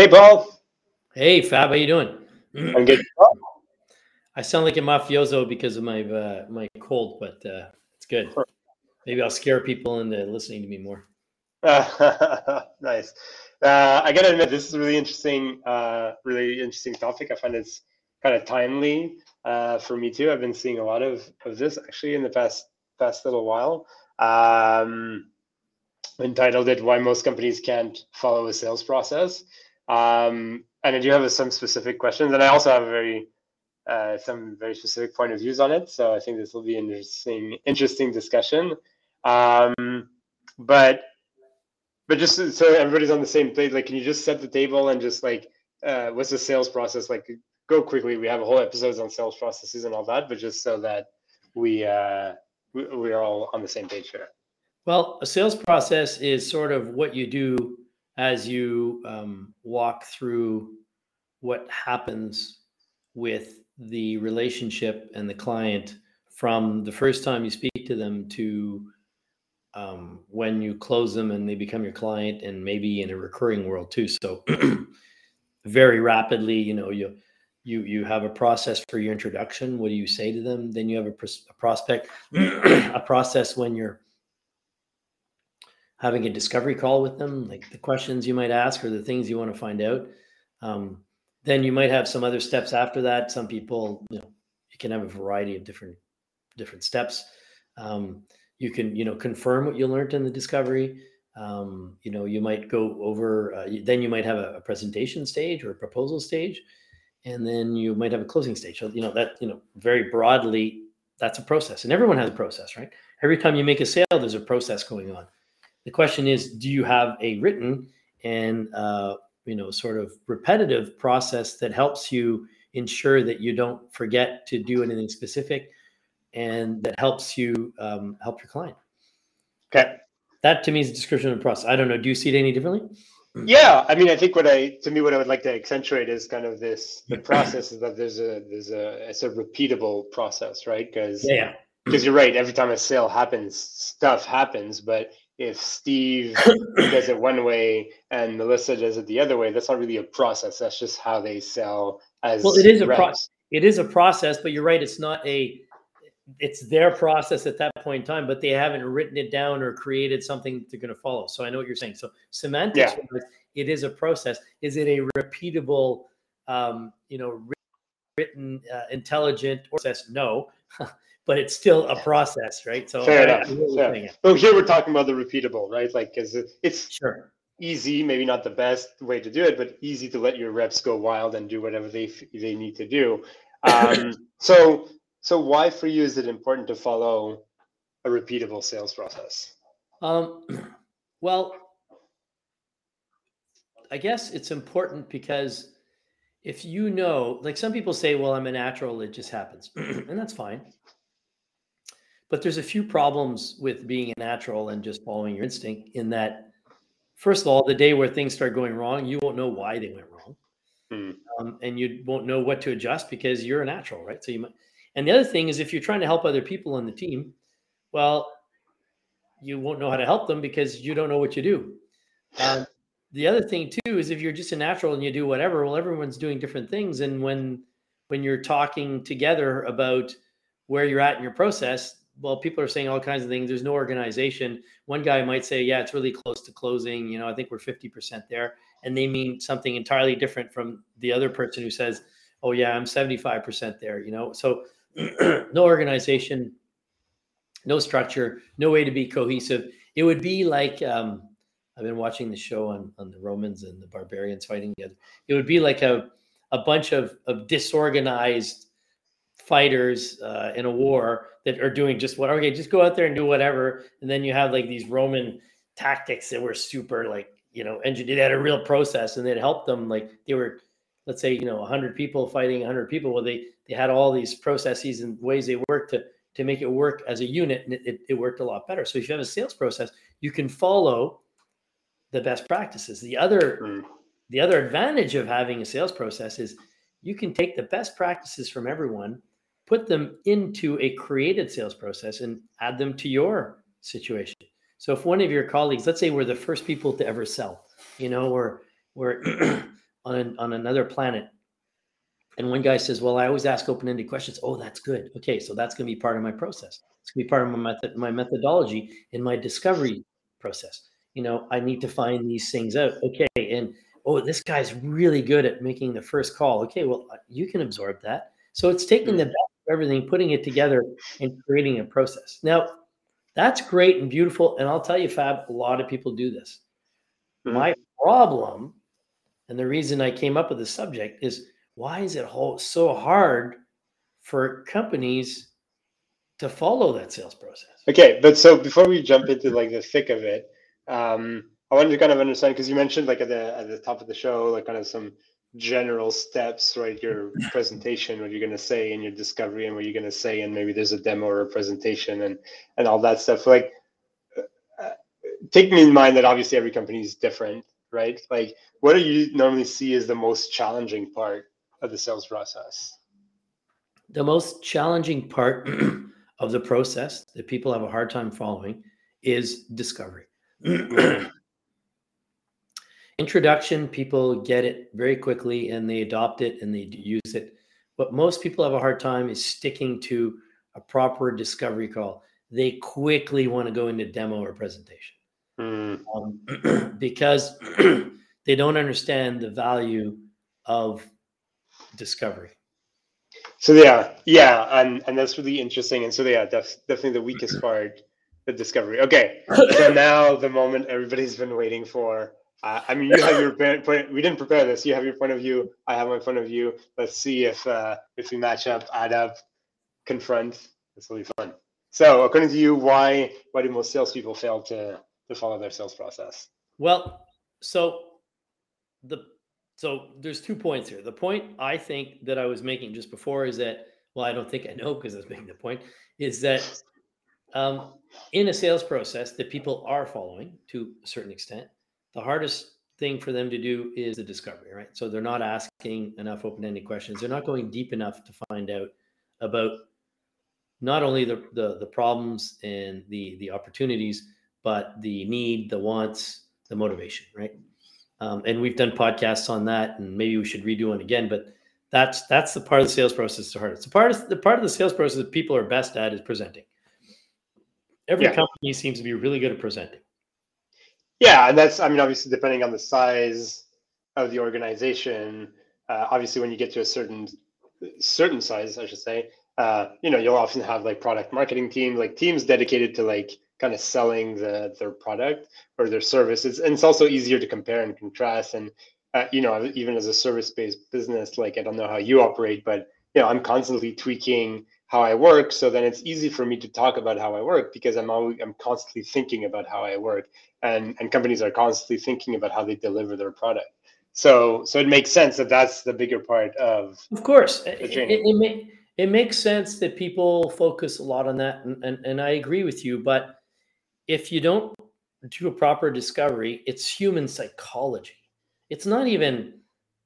Hey, Paul. Hey, Fab. How you doing? I'm good. I sound like a mafioso because of my uh, my cold, but uh, it's good. Maybe I'll scare people into listening to me more. nice. Uh, I gotta admit, this is really interesting, uh, really interesting topic. I find it's kind of timely uh, for me too. I've been seeing a lot of, of this actually in the past past little while. Um, entitled it "Why Most Companies Can't Follow a Sales Process," um, and I do have some specific questions, and I also have very uh, some very specific point of views on it. So I think this will be an interesting interesting discussion. Um, but but just so everybody's on the same page, like, can you just set the table and just like, uh, what's the sales process like? Go quickly. We have a whole episodes on sales processes and all that, but just so that we uh, we, we are all on the same page here. Well, a sales process is sort of what you do as you um, walk through what happens with the relationship and the client from the first time you speak to them to um, when you close them and they become your client and maybe in a recurring world too. So very rapidly you know you you you have a process for your introduction. What do you say to them? Then you have a, pros- a prospect a process when you're having a discovery call with them like the questions you might ask or the things you want to find out um, then you might have some other steps after that. Some people you know you can have a variety of different different steps. Um, you can you know confirm what you learned in the discovery. Um, you know you might go over uh, then you might have a, a, presentation stage or a proposal stage and then you might have a closing stage. So you know that you know very broadly that's a process and everyone has a process right? Every time you make a sale there's a process going on the question is do you have a written and uh, you know sort of repetitive process that helps you ensure that you don't forget to do anything specific and that helps you um, help your client. Okay. That to me is a description of the process. I don't know. Do you see it any differently? Yeah, I mean, I think what I to me what I would like to accentuate is kind of this the process is that there's a there's a it's a repeatable process, right? Because yeah, because you're right. Every time a sale happens, stuff happens, but if Steve does it one way and Melissa does it the other way, that's not really a process. That's just how they sell as well. It is a process. It is a process, but you're right. It's not a it's their process at that point in time, but they haven't written it down or created something they're going to follow. So I know what you're saying. So semantics, yeah. it is a process. Is it a repeatable, um, you know, written, uh, intelligent process? No, but it's still a process, right? So fair enough. Fair. Well, here we're talking about the repeatable, right? Like, because it's sure easy, maybe not the best way to do it, but easy to let your reps go wild and do whatever they they need to do. Um, so so why for you is it important to follow a repeatable sales process? Um, well, I guess it's important because if you know, like some people say, well, I'm a natural, it just happens. and that's fine. But there's a few problems with being a natural and just following your instinct in that, first of all, the day where things start going wrong, you won't know why they went wrong. Mm. Um, and you won't know what to adjust because you're a natural, right? So you might, and the other thing is, if you're trying to help other people on the team, well, you won't know how to help them because you don't know what you do. Um, the other thing too is if you're just a natural and you do whatever, well, everyone's doing different things, and when when you're talking together about where you're at in your process, well, people are saying all kinds of things. There's no organization. One guy might say, "Yeah, it's really close to closing." You know, I think we're 50% there, and they mean something entirely different from the other person who says, "Oh, yeah, I'm 75% there." You know, so no organization, no structure, no way to be cohesive. It would be like um, I've been watching the show on on the Romans and the barbarians fighting together. It would be like a a bunch of of disorganized fighters uh, in a war that are doing just what okay, just go out there and do whatever, and then you have like these Roman tactics that were super like you know engineered. They had a real process, and it helped them like they were let's say you know 100 people fighting 100 people well they they had all these processes and ways they worked to to make it work as a unit and it, it, it worked a lot better so if you have a sales process you can follow the best practices the other mm. the other advantage of having a sales process is you can take the best practices from everyone put them into a created sales process and add them to your situation so if one of your colleagues let's say we're the first people to ever sell you know or we're on an, on another planet. And one guy says, "Well, I always ask open-ended questions." Oh, that's good. Okay, so that's going to be part of my process. It's going to be part of my method, my methodology in my discovery process. You know, I need to find these things out. Okay, and oh, this guy's really good at making the first call. Okay, well, you can absorb that. So it's taking hmm. the best everything, putting it together, and creating a process. Now, that's great and beautiful. And I'll tell you, Fab, a lot of people do this. Mm-hmm. My problem, and the reason I came up with this subject is why is it so hard for companies to follow that sales process? Okay, but so before we jump into like the thick of it, um, I wanted to kind of understand because you mentioned like at the at the top of the show, like kind of some general steps, right? Your presentation, what you're going to say in your discovery, and what you're going to say, and maybe there's a demo or a presentation, and and all that stuff. Like, uh, taking in mind that obviously every company is different, right? Like, what do you normally see as the most challenging part of the sales process? The most challenging part of the process that people have a hard time following is discovery. introduction, people get it very quickly and they adopt it and they use it. What most people have a hard time is sticking to a proper discovery call. They quickly want to go into demo or presentation mm. um, because they don't understand the value of discovery. So yeah, yeah, and and that's really interesting. And so yeah, that's definitely the weakest part, the discovery. Okay, so now the moment everybody's been waiting for uh, I mean, you have your point. We didn't prepare this. You have your point of view. I have my point of view. Let's see if uh, if we match up, add up, confront. This will be fun. So, according to you, why why do most salespeople fail to to follow their sales process? Well, so the so there's two points here. The point I think that I was making just before is that well, I don't think I know because I was making the point is that um, in a sales process that people are following to a certain extent the hardest thing for them to do is the discovery, right? So they're not asking enough open-ended questions. They're not going deep enough to find out about not only the the, the problems and the the opportunities, but the need, the wants, the motivation, right? Um, and we've done podcasts on that, and maybe we should redo one again. But that's that's the part of the sales process the hardest. The part of the part of the sales process that people are best at is presenting. Every yeah. company seems to be really good at presenting. Yeah, and that's I mean obviously depending on the size of the organization. Uh, obviously, when you get to a certain certain size, I should say, uh, you know, you'll often have like product marketing teams, like teams dedicated to like kind of selling the their product or their services, and it's also easier to compare and contrast. And uh, you know, even as a service based business, like I don't know how you operate, but you know, I'm constantly tweaking how I work. So then it's easy for me to talk about how I work because I'm always, I'm constantly thinking about how I work, and and companies are constantly thinking about how they deliver their product. So so it makes sense that that's the bigger part of. Of course, it, it, it, may, it makes sense that people focus a lot on that, and, and and I agree with you. But if you don't do a proper discovery, it's human psychology. It's not even.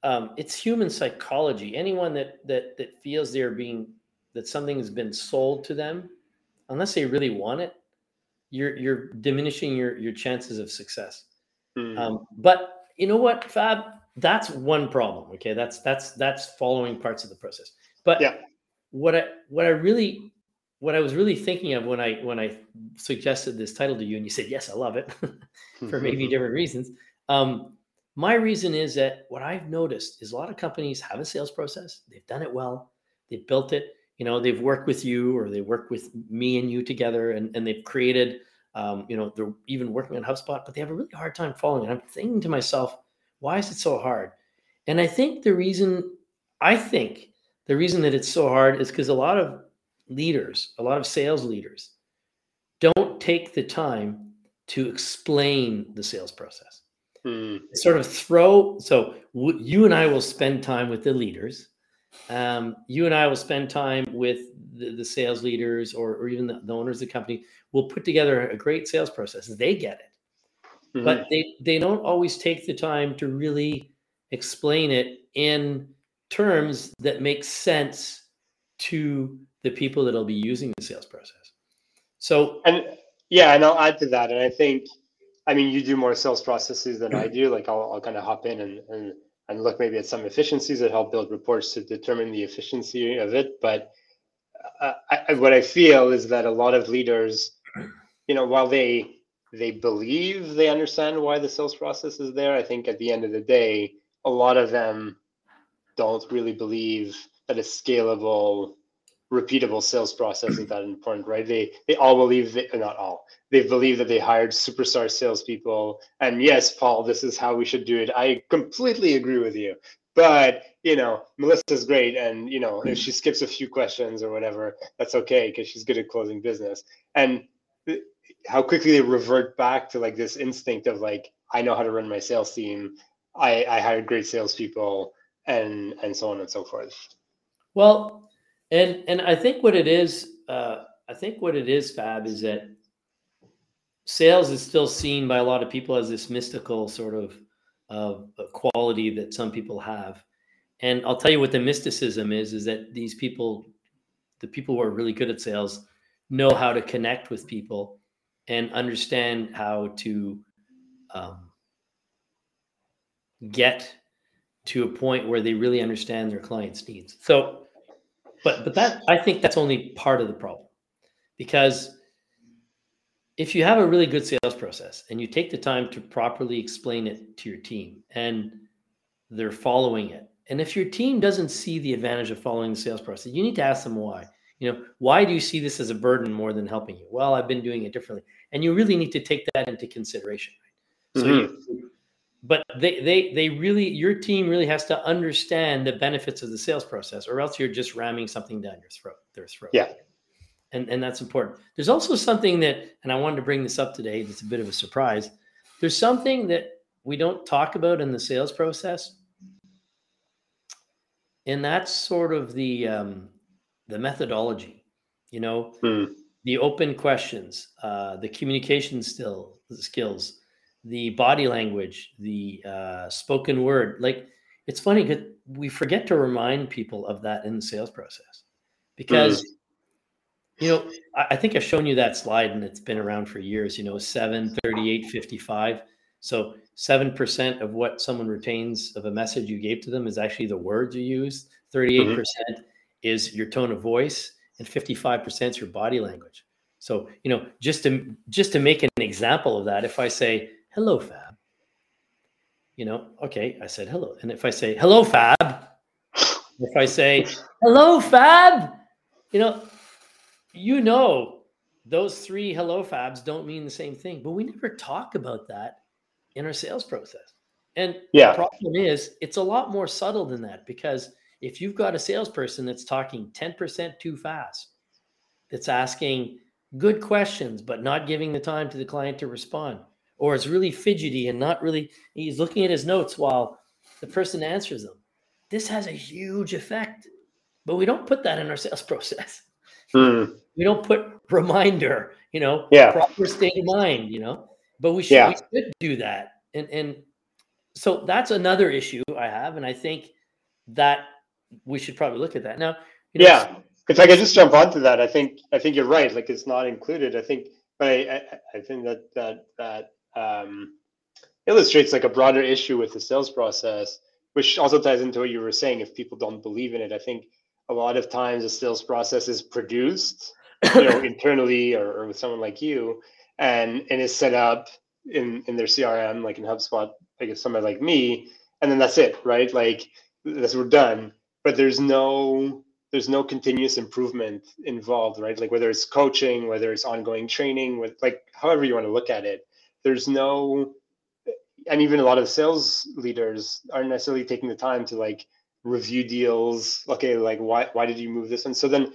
Um, it's human psychology. Anyone that that that feels they're being that something has been sold to them, unless they really want it, you're you're diminishing your your chances of success. Mm. Um, but you know what, Fab? That's one problem. Okay, that's that's that's following parts of the process. But yeah. what I what I really what I was really thinking of when I when I suggested this title to you, and you said yes, I love it for maybe different reasons. Um, my reason is that what I've noticed is a lot of companies have a sales process. They've done it well. They've built it you know they've worked with you or they work with me and you together and, and they've created um, you know they're even working on hubspot but they have a really hard time following it i'm thinking to myself why is it so hard? And i think the reason i think the reason that it's so hard is because a lot of leaders a lot of sales leaders don't take the time to explain the sales process. Hmm. sort of throw so w- you and i will spend time with the leaders um, you and I will spend time with the, the sales leaders or, or even the, the, owners of the company. We'll put together a great sales process. They get it, mm-hmm. but they they don't always take the time to really explain it in terms that make sense to the people that'll be using the sales process. So and yeah, and I'll add to that. And I think, I mean, you do more sales processes than I do. Like I'll, I'll kind of hop in and, and and look maybe at some efficiencies that help build reports to determine the efficiency of it. But uh, I, what I feel is that a lot of leaders, you know, while they they believe they understand why the sales process is there, I think at the end of the day, a lot of them don't really believe that a scalable repeatable sales process is that important, right? They they all believe that uh, not all. They believe that they hired superstar salespeople. And yes, Paul, this is how we should do it. I completely agree with you. But you know, Melissa's great, and you know, if she skips a few questions or whatever, that's okay because she's good at closing business. And how quickly they revert back to like this instinct of like, I know how to run my sales team. I, I hired great salespeople, and and so on and so forth. Well, and and I think what it is, uh, I think what it is, Fab, is that sales is still seen by a lot of people as this mystical sort of uh, quality that some people have. And I'll tell you what the mysticism is: is that these people, the people who are really good at sales, know how to connect with people and understand how to um, get to a point where they really understand their clients' needs. So but but that I think that's only part of the problem. Because if you have a really good sales process and you take the time to properly explain it to your team and they're following it. And if your team doesn't see the advantage of following the sales process, you need to ask them why. You know, why do you see this as a burden more than helping you? Well, I've been doing it differently. And you really need to take that into consideration. So mm-hmm. you, but they they they really your team really has to understand the benefits of the sales process or else you're just ramming something down your throat their throat. Yeah. And and that's important. There's also something that and i wanted to bring this up today that's a bit of a surprise. There's something that we don't talk about in the sales process. And that's sort of the um, the methodology you know? Hmm. the open questions uh, the communication still the skills the body language, the uh, spoken word. Like it's funny because we forget to remind people of that in the sales process because. Mm. You know, I, I think I've shown you that slide and it's been around for years, you know, 7, 38, 55. So 7% of what someone retains of a message you gave to them is actually the words you used. 38% mm hmm is your tone of voice and 55% is your body language. So, you know, just to just to make an example of that, if I say, hello, Fab. You know, okay, I said hello. And if I say, hello, Fab, if I say, hello, Fab, you know, you know, those three hello Fabs don't mean the same thing, but we never talk about that in our sales process. And yeah. the problem is, it's a lot more subtle than that because if you've got a salesperson that's talking 10% too fast, that's asking good questions, but not giving the time to the client to respond, or is really fidgety and not really he's looking at his notes while the person answers them. This has a huge effect but we don't put that in our sales process. Mm. we don't put reminder you know yeah. proper state of mind you know but we should, yeah. we should do that. And and so that's another issue i have and i think that we should probably look at that. Now you know, yeah. if i could just jump onto that i think i think you're right. Like it's not included. I think but I, I, I think that that that um, illustrates like a broader issue with the sales process, which also ties into what you were saying. If people don't believe in it, I think a lot of times the sales process is produced, you know, internally or, or with someone like you, and and is set up in in their CRM, like in HubSpot, like if somebody like me, and then that's it, right? Like that's we're done. But there's no there's no continuous improvement involved, right? Like whether it's coaching, whether it's ongoing training, with like however you want to look at it, there's no and even a lot of sales leaders aren't necessarily taking the time to like review deals. Okay like why why did you move this one? So then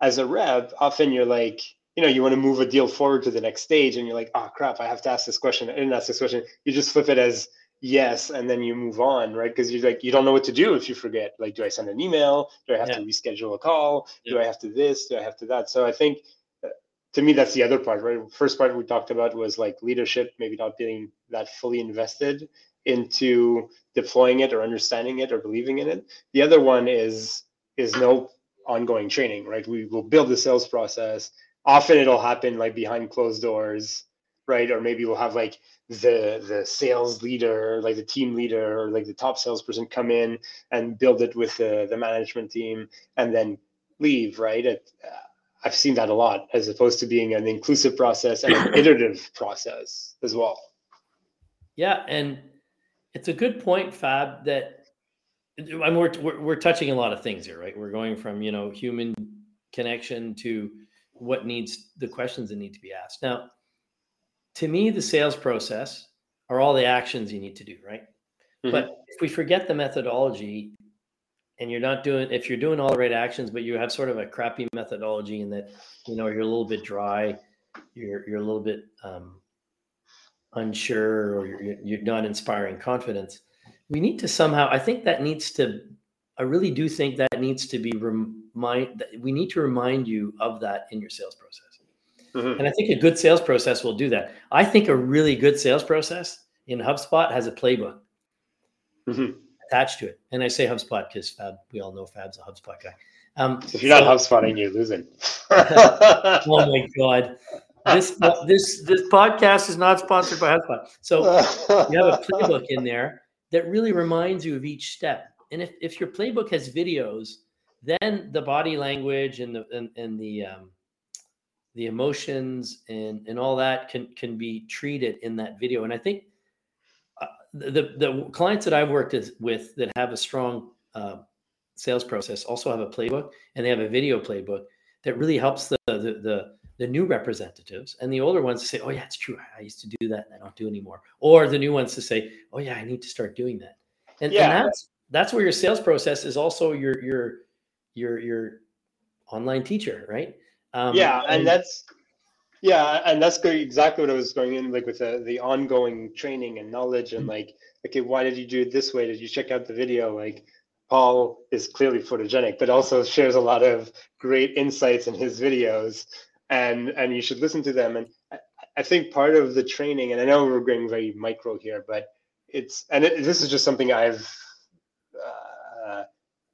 as a rep often you're like you know you want to move a deal forward to the next stage and you're like oh crap i have to ask this question. I didn't ask this question. You just flip it as yes and then you move on right? Because you're like you don't know what to do if you forget. Like do i send an email? Do i have yeah. to reschedule a call? Yeah. do i have to this? Do i have to that? So i think to me that's the other part right first part we talked about was like leadership maybe not being that fully invested into deploying it or understanding it or believing in it the other one is is no ongoing training right we will build the sales process often it'll happen like behind closed doors right? Or maybe we'll have like the the sales leader, like the team leader, or like the top salesperson come in and build it with the the management team, and then leave, right? Uh, I've seen that a lot, as opposed to being an inclusive process and an iterative process as well. Yeah, and it's a good point, Fab. That I'm we're, we're we're touching a lot of things here, right? We're going from you know human connection to what needs the questions that need to be asked. Now, to me, the sales process are all the actions you need to do, right? Mm-hmm. But if we forget the methodology and you're not doing, if you're doing all the right actions, but you have sort of a crappy methodology and that, you know, you're a little bit dry, you're, you're a little bit um, unsure, or you're, you're not inspiring confidence, we need to somehow, I think that needs to, I really do think that needs to be remind, that we need to remind you of that in your sales process. Mm-hmm. And I think a good sales process will do that. I think a really good sales process in HubSpot has a playbook mm-hmm. Attached to it. And I say HubSpot because Fab, we all know Fab's a HubSpot guy. Um, if you're so, not HubSpotting, you're losing. oh my god, this this this podcast is not sponsored by HubSpot. So you have a playbook in there that really reminds you of each step. And if if your playbook has videos, then the body language and the and, and the um, the emotions and and all that can can be treated in that video and i think the the clients that i've worked with that have a strong uh, sales process also have a playbook and they have a video playbook that really helps the the the, the new representatives and the older ones to say oh yeah it's true. I used to do that and i don't do anymore. Or the new ones to say oh yeah i need to start doing that. And, yeah. and that's that's where your sales process is also your your your your online teacher right? Um, yeah, and, and that's yeah, and that's exactly what I was going in like with the, the ongoing training and knowledge and mm-hmm. like, okay, why did you do it this way? Did you check out the video? Like Paul is clearly photogenic, but also shares a lot of great insights in his videos and and you should listen to them. And I, I think part of the training, and I know we're going very micro here, but it's and it, this is just something I've uh,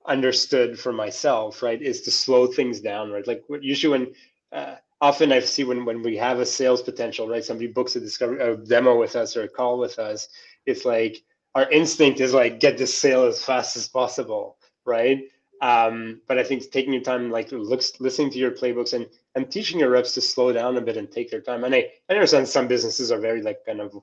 understood for myself, right, is to slow things down, right? Like usually when uh, often I see when when we have a sales potential, right? Somebody books a discovery a demo with us or a call with us, it's like our instinct is like get this sale as fast as possible, right? Um, but I think taking your time, like looks, listening to your playbooks and and teaching your reps to slow down a bit and take their time. And I, I understand some businesses are very like kind of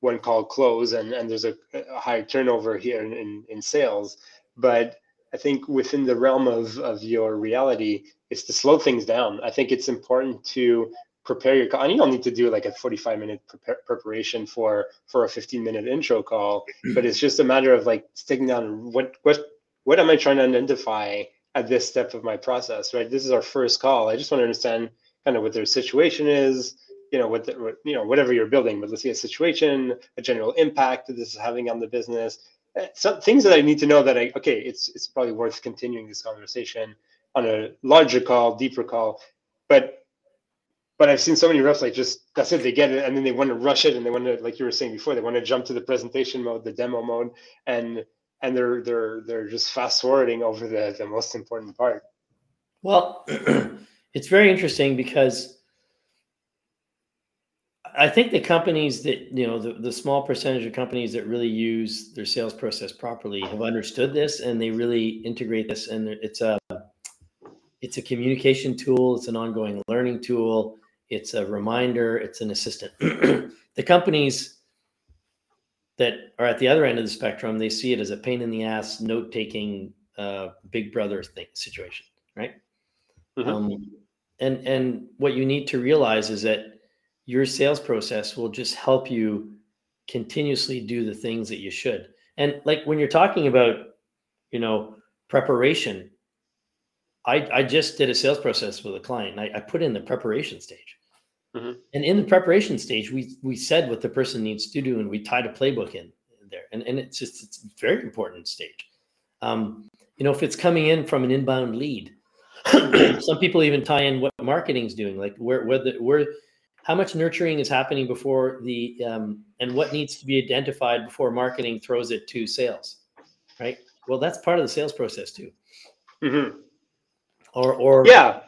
one call close and and there's a, a high turnover here in, in, in sales, but I think within the realm of, of your reality is to slow things down. I think it's important to prepare your call. And you don't need to do like a 45 minute prepare, preparation for for a 15 minute intro call, but it's just a matter of like taking down what what what am I trying to identify at this step of my process, right? This is our first call. I just want to understand kind of what their situation is, you know, what, the, what you know, whatever you're building, but let's see a situation, a general impact that this is having on the business, eh, some things that I need to know that I okay, it's it's probably worth continuing this conversation on a larger call, deeper call. But but I've seen so many reps like just that's it, they get it, and then they want to rush it, and they want to like you were saying before, they want to jump to the presentation mode, the demo mode, and and they're they're they're just fast forwarding over the the most important part. Well, it's very interesting because I think the companies that you know the, the small percentage of companies that really use their sales process properly have understood this and they really integrate this and it's a it's a communication tool. It's an ongoing learning tool. It's a reminder. It's an assistant. The companies that are at the other end of the spectrum they see it as a pain in the ass note taking uh, big brother thing situation right? Mm-hmm. um, and and what you need to realize is that your sales process will just help you continuously do the things that you should. And like when you're talking about, you know, preparation, I, I just did a sales process with a client. I, I put in the preparation stage. Mm-hmm. And in the preparation stage, we we said what the person needs to do, and we tied a playbook in there. And, and it's just it's a very important stage. Um, you know, if it's coming in from an inbound lead, some people even tie in what marketing's doing, like where where the where how much nurturing is happening before the um, and what needs to be identified before marketing throws it to sales right well that's part of the sales process too mm-hmm. Or or yeah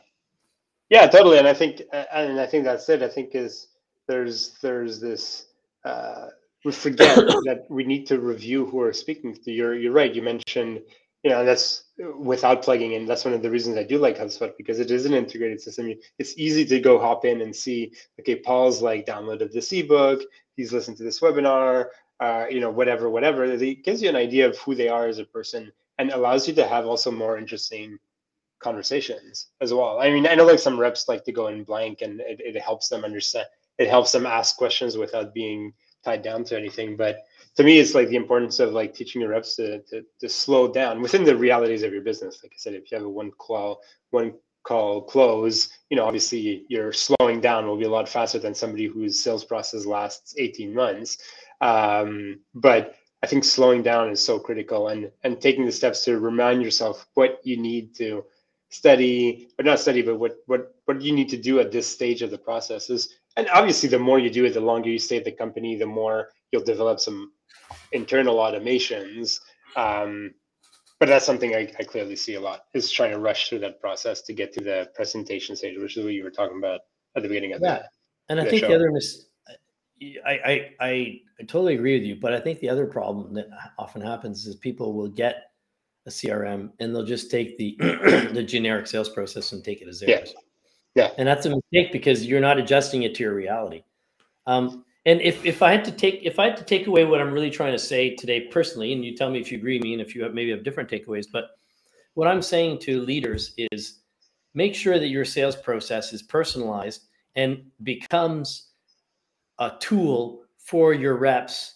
yeah totally and i think and i think that's it i think is there's there's this uh, we forget that we need to review who are speaking to. You're you're right. You mentioned you know that's without plugging in. That's one of the reasons I do like HubSpot because it is an integrated system. It's easy to go hop in and see. Okay, Paul's like downloaded this ebook. He's listened to this webinar. Uh, you know, whatever, whatever. It gives you an idea of who they are as a person and allows you to have also more interesting conversations as well. I mean, I know like some reps like to go in blank and it, it helps them understand, it helps them ask questions without being tied down to anything. But to me, it's like the importance of like teaching your reps to, to, to slow down within the realities of your business. Like I said, if you have a one call, one call close, you know, obviously your slowing down will be a lot faster than somebody whose sales process lasts 18 months. Um, but I think slowing down is so critical and and taking the steps to remind yourself what you need to study or not study but what what what you need to do at this stage of the process is and obviously the more you do it the longer you stay at the company the more you'll develop some internal automations um, but that's something I, I, clearly see a lot is trying to rush through that process to get to the presentation stage which is what you were talking about at the beginning of yeah. that and i think show. the other mis- I, I i i totally agree with you but i think the other problem that often happens is people will get a CRM and they'll just take the the generic sales process and take it as theirs. Yeah. yeah. And that's a mistake because you're not adjusting it to your reality. Um, and if, if I had to take if I had to take away what I'm really trying to say today personally, and you tell me if you agree with me and if you have maybe have different takeaways, but what I'm saying to leaders is make sure that your sales process is personalized and becomes a tool for your reps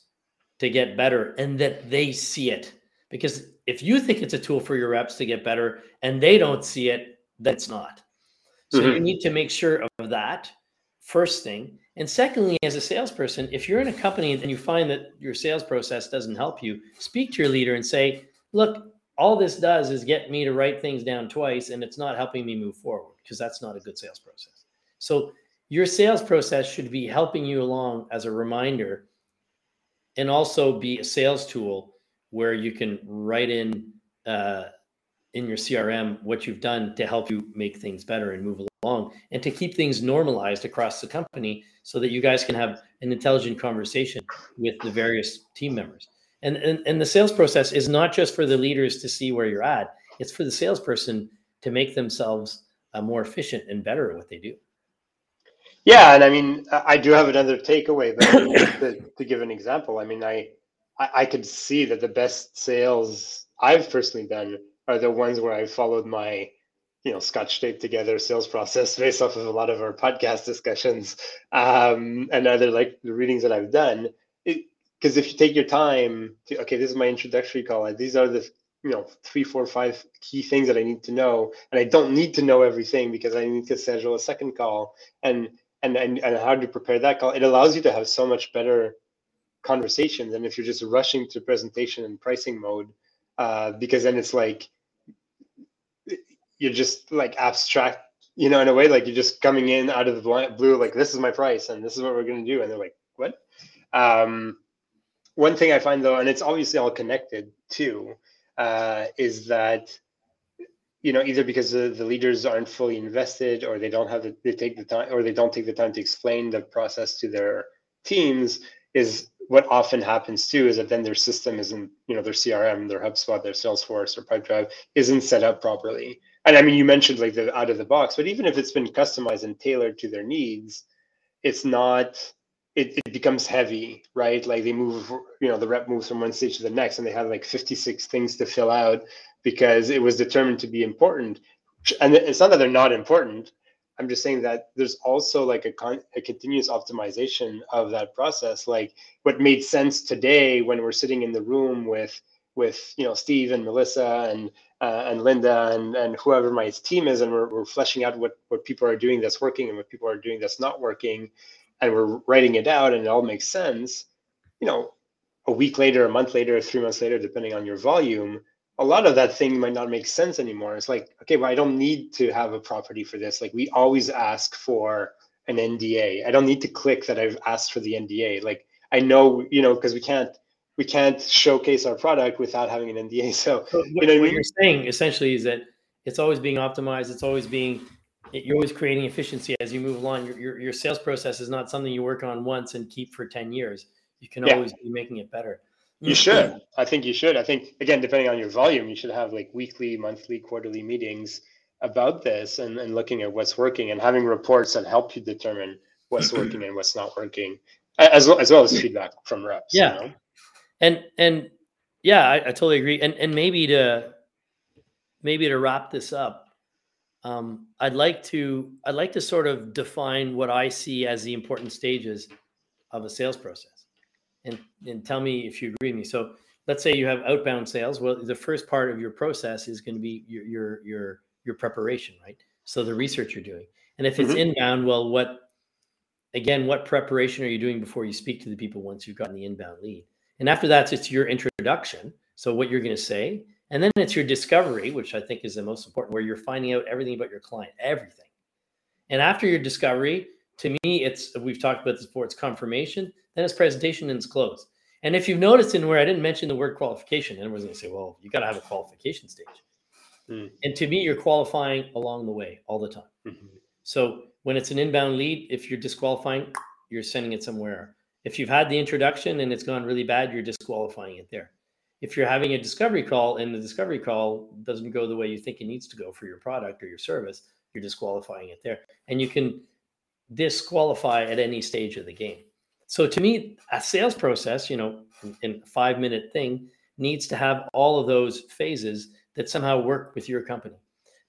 to get better and that they see it because if you think it's a tool for your reps to get better and they don't see it, that's not. So mm-hmm. you need to make sure of that first thing. And secondly, as a salesperson, if you're in a company and you find that your sales process doesn't help you, speak to your leader and say, look, all this does is get me to write things down twice and it's not helping me move forward because that's not a good sales process. So your sales process should be helping you along as a reminder and also be a sales tool where you can write in uh, in your CRM what you've done to help you make things better and move along and to keep things normalized across the company so that you guys can have an intelligent conversation with the various team members. And, and, and the sales process is not just for the leaders to see where you're at, it's for the salesperson to make themselves uh, more efficient and better at what they do. Yeah, and I mean, I do have another takeaway, but to, to give an example, I mean, I I, I could see that the best sales I've personally done are the ones where I followed my you know scotch tape together sales process based off of a lot of our podcast discussions um, and other like the readings that I've done. Because if you take your time to okay, this is my introductory call. These are the you know three, four, five key things that I need to know, and I don't need to know everything because I need to schedule a second call and and and, and how to prepare that call. It allows you to have so much better conversations and if you're just rushing to presentation and pricing mode uh, because then it's like you're just like abstract you know in a way like you're just coming in out of the blue like this is my price and this is what we're going to do and they're like what? Um, one thing i find though and it's obviously all connected too uh, is that you know either because the, the leaders aren't fully invested or they don't have the, they take the time or they don't take the time to explain the process to their teams is what often happens too is that then their system isn't, you know, their CRM, their HubSpot, their Salesforce, or Pipedrive isn't set up properly. And I mean, you mentioned like the out of the box, but even if it's been customized and tailored to their needs, it's not. It, it becomes heavy, right? Like they move, you know, the rep moves from one stage to the next, and they have like 56 things to fill out because it was determined to be important. And it's not that they're not important, I'm just saying that there's also like a, con- a continuous optimization of that process. Like what made sense today when we're sitting in the room with with you know Steve and Melissa and uh, and Linda and and whoever my team is, and we're, we're fleshing out what what people are doing that's working and what people are doing that's not working, and we're writing it out, and it all makes sense. You know, a week later, a month later, three months later, depending on your volume, a lot of that thing might not make sense anymore. It's like, okay, well, I don't need to have a property for this. Like we always ask for an NDA. I don't need to click that I've asked for the NDA. Like I know, you know, because we can't we can't showcase our product without having an NDA. So, so what, you know, what, what you're saying essentially is that it's always being optimized. It's always being you're always creating efficiency as you move along. Your, your, your sales process is not something you work on once and keep for 10 years. You can yeah. always be making it better. You should. I think you should. I think, again, depending on your volume, you should have like weekly, monthly, quarterly meetings about this and, and looking at what's working and having reports that help you determine what's working and what's not working, as well as, well as feedback from reps. Yeah. You know? And, and yeah, I, I totally agree. And, and maybe to, maybe to wrap this up, um, I'd like to I'd like to sort of define what I see as the important stages of a sales process, and and tell me if you agree with me. So let's say you have outbound sales. Well, the first part of your process is going to be your your your your preparation, right? So the research you're doing, and if it's mm-hmm. inbound, well, what again? What preparation are you doing before you speak to the people once you've gotten the inbound lead? And after that, it's your introduction. So what you're going to say, and then it's your discovery, which I think is the most important, where you're finding out everything about your client, everything. And after your discovery, to me, it's we've talked about this before, it's confirmation, then it's presentation and it's close. And if you've noticed in where I didn't mention the word qualification, and everyone's gonna say, well, you gotta have a qualification stage. Mm. And to me, you're qualifying along the way all the time. Mm-hmm. So when it's an inbound lead, if you're disqualifying, you're sending it somewhere. If you've had the introduction and it's gone really bad, you're disqualifying it there if you're having a discovery call and the discovery call doesn't go the way you think it needs to go for your product or your service, you're disqualifying it there. And you can disqualify at any stage of the game. So to me, a sales process, you know, in, a five minute thing needs to have all of those phases that somehow work with your company.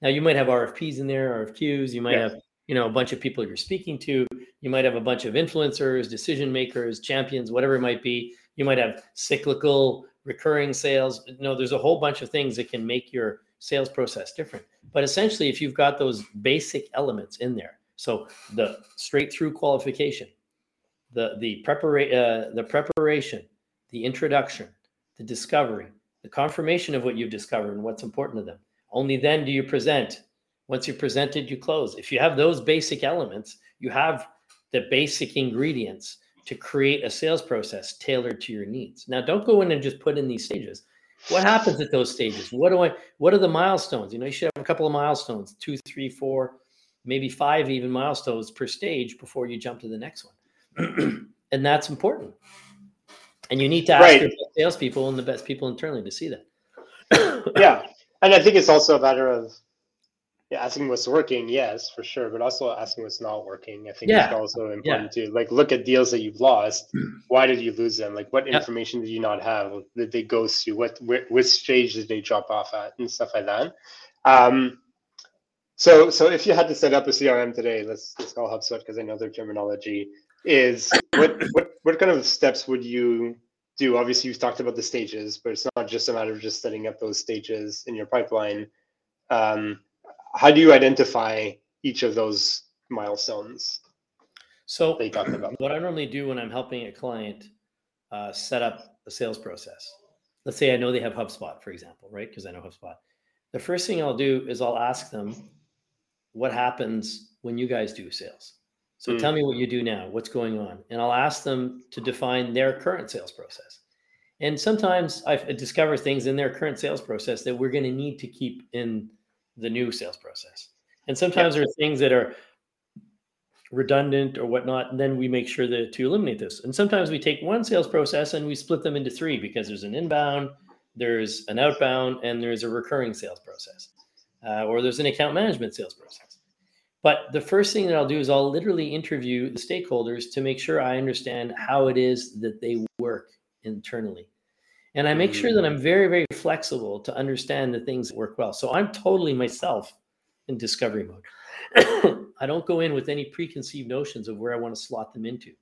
Now you might have RFPs in there, RFQs, you might have, you know, a bunch of people you're speaking to, you might have a bunch of influencers, decision makers, champions, whatever it might be. You might have cyclical recurring sales. No, there's a whole bunch of things that can make your sales process different. But essentially, if you've got those basic elements in there, so the straight through qualification, the the prepara- uh, the preparation, the introduction, the discovery, the confirmation of what you've discovered and what's important to them. Only then do you present. Once you presented, you close. If you have those basic elements, you have the basic ingredients to create a sales process tailored to your needs. Now, don't go in and just put in these stages. What happens at those stages? What do I? What are the milestones? You know, you should have a couple of milestones, two, three, four, maybe five even milestones per stage before you jump to the next one, and that's important. And you need to ask right. your salespeople and the best people internally to see that. yeah, and I think it's also a matter of yeah, asking what's working, yes, for sure, but also asking what's not working. I think yeah. it's also important yeah. to like look at deals that you've lost. Why did you lose them? Like, what information did you not have? Did they ghost you? What which stage did they drop off at, and stuff like that. Um, so, so if you had to set up a CRM today, let's let's call HubSpot because I know their terminology is. What what what kind of steps would you do? Obviously, you've talked about the stages, but it's not just a matter of just setting up those stages in your pipeline. Um, how do you identify each of those milestones? So what I normally do when I'm helping a client uh, set up a sales process, let's say I know they have HubSpot, for example, right? Because I know HubSpot. The first thing I'll do is I'll ask them, what happens when you guys do sales? So mm. tell me what you do now. What's going on? And I'll ask them to define their current sales process. And sometimes I discover things in their current sales process that we're going to need to keep in the new sales process. And sometimes there are things that are redundant or whatnot, and then we make sure that to eliminate this. And sometimes we take one sales process and we split them into three because there's an inbound, there's an outbound, and there's a recurring sales process, uh, or there's an account management sales process. But the first thing that I'll do is I'll literally interview the stakeholders to make sure I understand how it is that they work internally. And I make sure that I'm very, very flexible to understand the things that work well. So I'm totally myself in discovery mode. I don't go in with any preconceived notions of where I want to slot them into.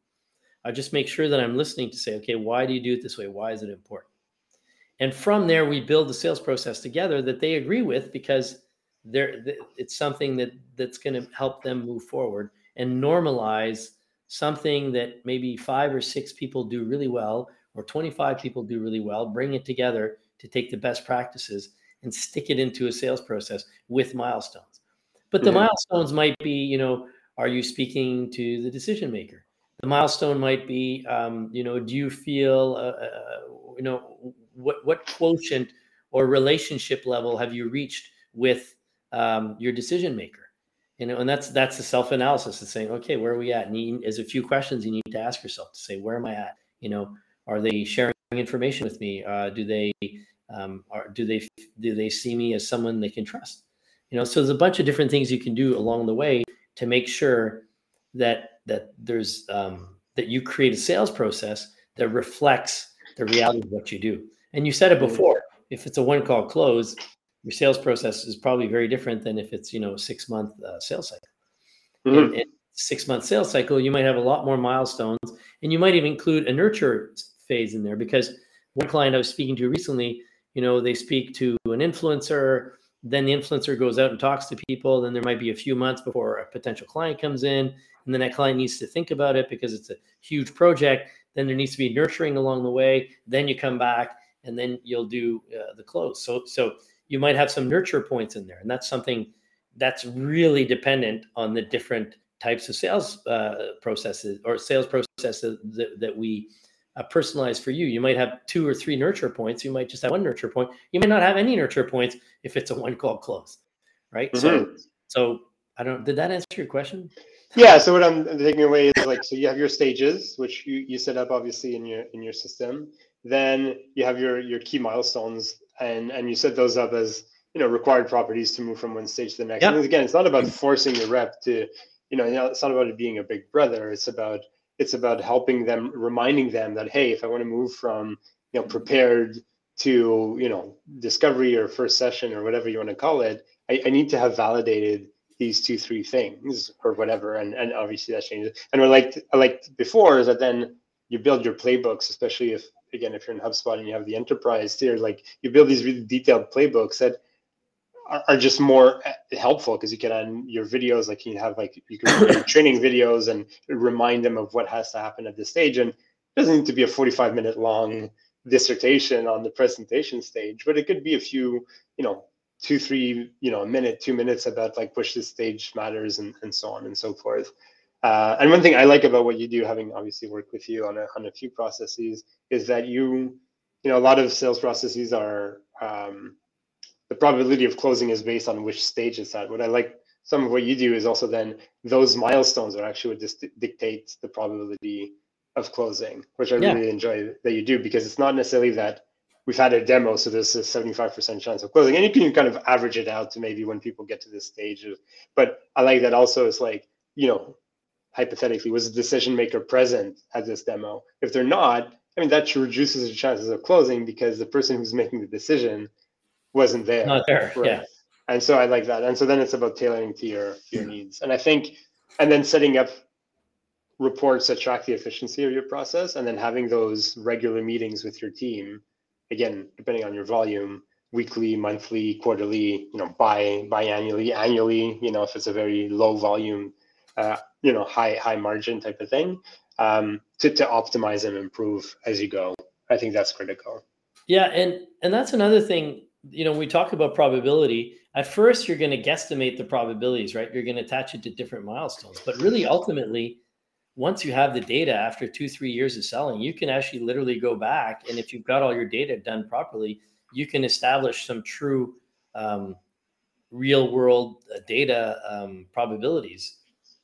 I just make sure that I'm listening to say, okay, why do you do it this way? Why is it important? And from there, we build the sales process together that they agree with because it's something that that's going to help them move forward and normalize something that maybe five or six people do really well or 25 people do really well, bring it together to take the best practices and stick it into a sales process with milestones. But the mm-hmm. milestones might be, you know, are you speaking to the decision maker? The milestone might be, um, you know, do you feel, uh, uh, you know, what what quotient or relationship level have you reached with um, your decision maker? you know, and that's that's the self analysis. It's saying, okay, where are we at? And you, there's a few questions you need to ask yourself to say, where am I at? You know, are they sharing information with me? Uh, do they um, are, do they do they see me as someone they can trust? You know, so there's a bunch of different things you can do along the way to make sure that that there's um, that you create a sales process that reflects the reality of what you do. And you said it before. If it's a one call close, your sales process is probably very different than if it's you know a six month uh, sales cycle. Mm-hmm. And, six month sales cycle, you might have a lot more milestones, and you might even include a nurture phase in there because one client I was speaking to recently, you know, they speak to an influencer, then the influencer goes out and talks to people, then there might be a few months before a potential client comes in, and then that client needs to think about it because it's a huge project. Then there needs to be nurturing along the way. Then you come back, and then you'll do uh, the close. So, so you might have some nurture points in there, and that's something that's really dependent on the different types of sales uh, processes or sales processes that, that we uh, personalize for you. You might have two or three nurture points. You might just have one nurture point. You may not have any nurture points if it's a one call close, right? Mm-hmm. So, so I don't. Did that answer your question? Yeah. So what I'm taking away is like, so you have your stages, which you, you set up obviously in your in your system. Then you have your your key milestones, and and you set those up as you know required properties to move from one stage to the next. And again, it's not about mm-hmm. forcing your rep to you know, it's not about it being a big brother. It's about it's about helping them, reminding them that hey, if I want to move from you know prepared to you know discovery or first session or whatever you want to call it, I, I need to have validated these two three things or whatever, and and obviously that changes. And what I like I liked before is that then you build your playbooks, especially if again if you're in HubSpot and you have the enterprise tier, like you build these really detailed playbooks that are, just more uh, helpful because you can on your videos like you have like you can training videos and remind them of what has to happen at this stage. And it doesn't need to be a 45 minute long dissertation on the presentation stage but it could be a few you know two three you know a minute two minutes about like push this stage matters and, and so on and so forth uh, and one thing i like about what you do having obviously worked with you on a, on a few processes is that you you know a lot of sales processes are um, the probability of closing is based on which stage it's at. What I like some of what you do is also then those milestones are actually what just dictate the probability of closing, which I yeah. really enjoy that you do because it's not necessarily that we've had a demo, so there's a 75% chance of closing. And you can kind of average it out to maybe when people get to this stage of, but I like that also it's like, you know, hypothetically, was the decision maker present at this demo? If they're not, I mean, that reduces the chances of closing because the person who's making the decision wasn't there. Not there. Right? Yeah. And so I like that. And so then it's about tailoring to your your needs. And I think, and then setting up reports that track the efficiency of your process, and then having those regular meetings with your team. Again, depending on your volume, weekly, monthly, quarterly, you know, bi biannually, annually. You know, if it's a very low volume, uh, you know, high high margin type of thing, um, to to optimize and improve as you go. I think that's critical. Yeah, and and that's another thing you know, we talk about probability. At first, you're going to guesstimate the probabilities, right? You're going to attach it to different milestones. But really, ultimately, once you have the data after two, three years of selling, you can actually literally go back. And if you've got all your data done properly, you can establish some true um, real world uh, data um, probabilities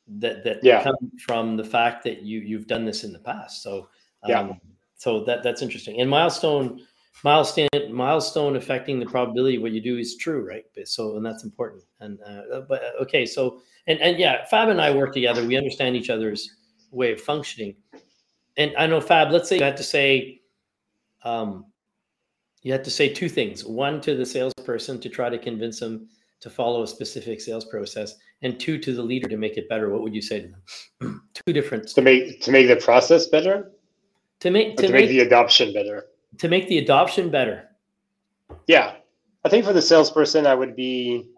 that, that yeah. come from the fact that you, you've done this in the past. So, um, yeah. so that, that's interesting. And milestone, milestone milestone affecting the probability of what you do is true right so and that's important and uh, but uh, okay so and and yeah fab and i work together we understand each other's way of functioning and i know fab let's say you had to say um you had to say two things one to the salesperson to try to convince them to follow a specific sales process and two to the leader to make it better what would you say to them two different to make to make the process better to make to, to make, make the adoption better to make the adoption better? Yeah. I think for the salesperson, I would be,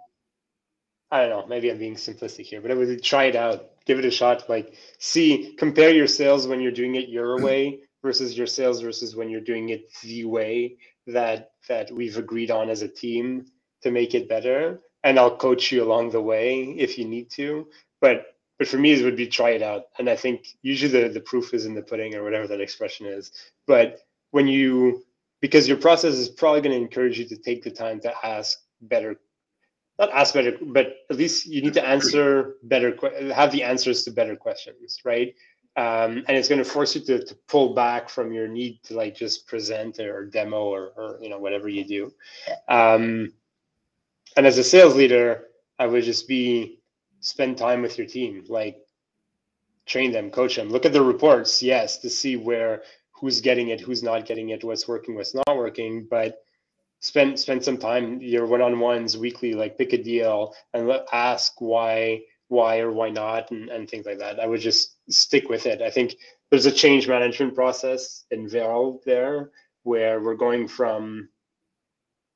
I don't know, maybe I'm being simplistic here, but I would try it out, give it a shot. Like, see, compare your sales when you're doing it your way versus your sales versus when you're doing it the way that that we've agreed on as a team to make it better. And I'll coach you along the way if you need to. But but for me, it would be try it out. And I think usually the, the proof is in the pudding or whatever that expression is. But when you because your process is probably going to encourage you to take the time to ask better not ask better, but at least you need to answer better, have the answers to better questions, right? Um, and it's going to force you to, to pull back from your need to like just present or demo or, or you know whatever you do. Um, and as a sales leader, I would just be spend time with your team, like train them, coach them, look at the reports, yes, to see where who's getting it, who's not getting it, what's working, what's not working, but spend spend some time your one-on-ones weekly like pick a deal and let, ask why why or why not and, and things like that. I would just stick with it. I think there's a change management process involved there where we're going from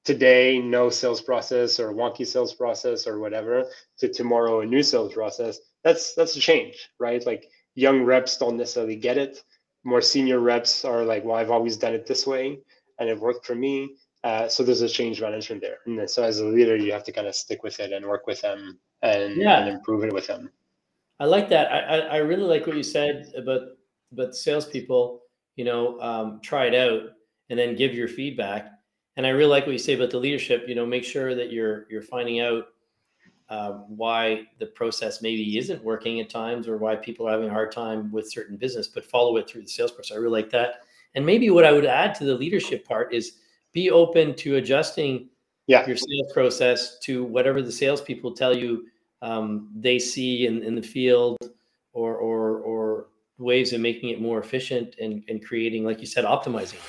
today no sales process or wonky sales process or whatever to tomorrow a new sales process that's that's a change right like young reps don't necessarily get it more senior reps are like well i've always done it this way and it worked for me uh, so there's a change management there. And so as a leader, you have to kind of stick with it and work with them and, yeah. and improve it with them. I like that. I, I really like what you said about about salespeople. You know, um, try it out and then give your feedback. And I really like what you say about the leadership. You know, make sure that you're you're finding out uh, why the process maybe isn't working at times or why people are having a hard time with certain business, but follow it through the sales process. I really like that. And maybe what I would add to the leadership part is be open to adjusting yeah. your sales process to whatever the salespeople tell you um, they see in, in the field or, or, or ways of making it more efficient and, and creating, like you said, optimizing.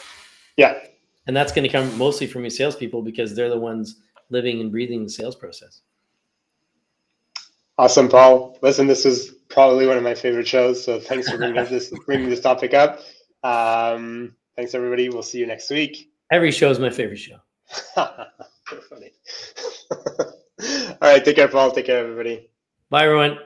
Yeah. And that's going to come mostly from your salespeople because they're the ones living and breathing the sales process. Awesome, Paul. Listen, this is probably one of my favorite shows. So thanks for bringing this bringing this topic up. Um, thanks, everybody. We'll see you next week. Every show is my favorite show. All right, take care, Paul. Take care, everybody. Bye, everyone.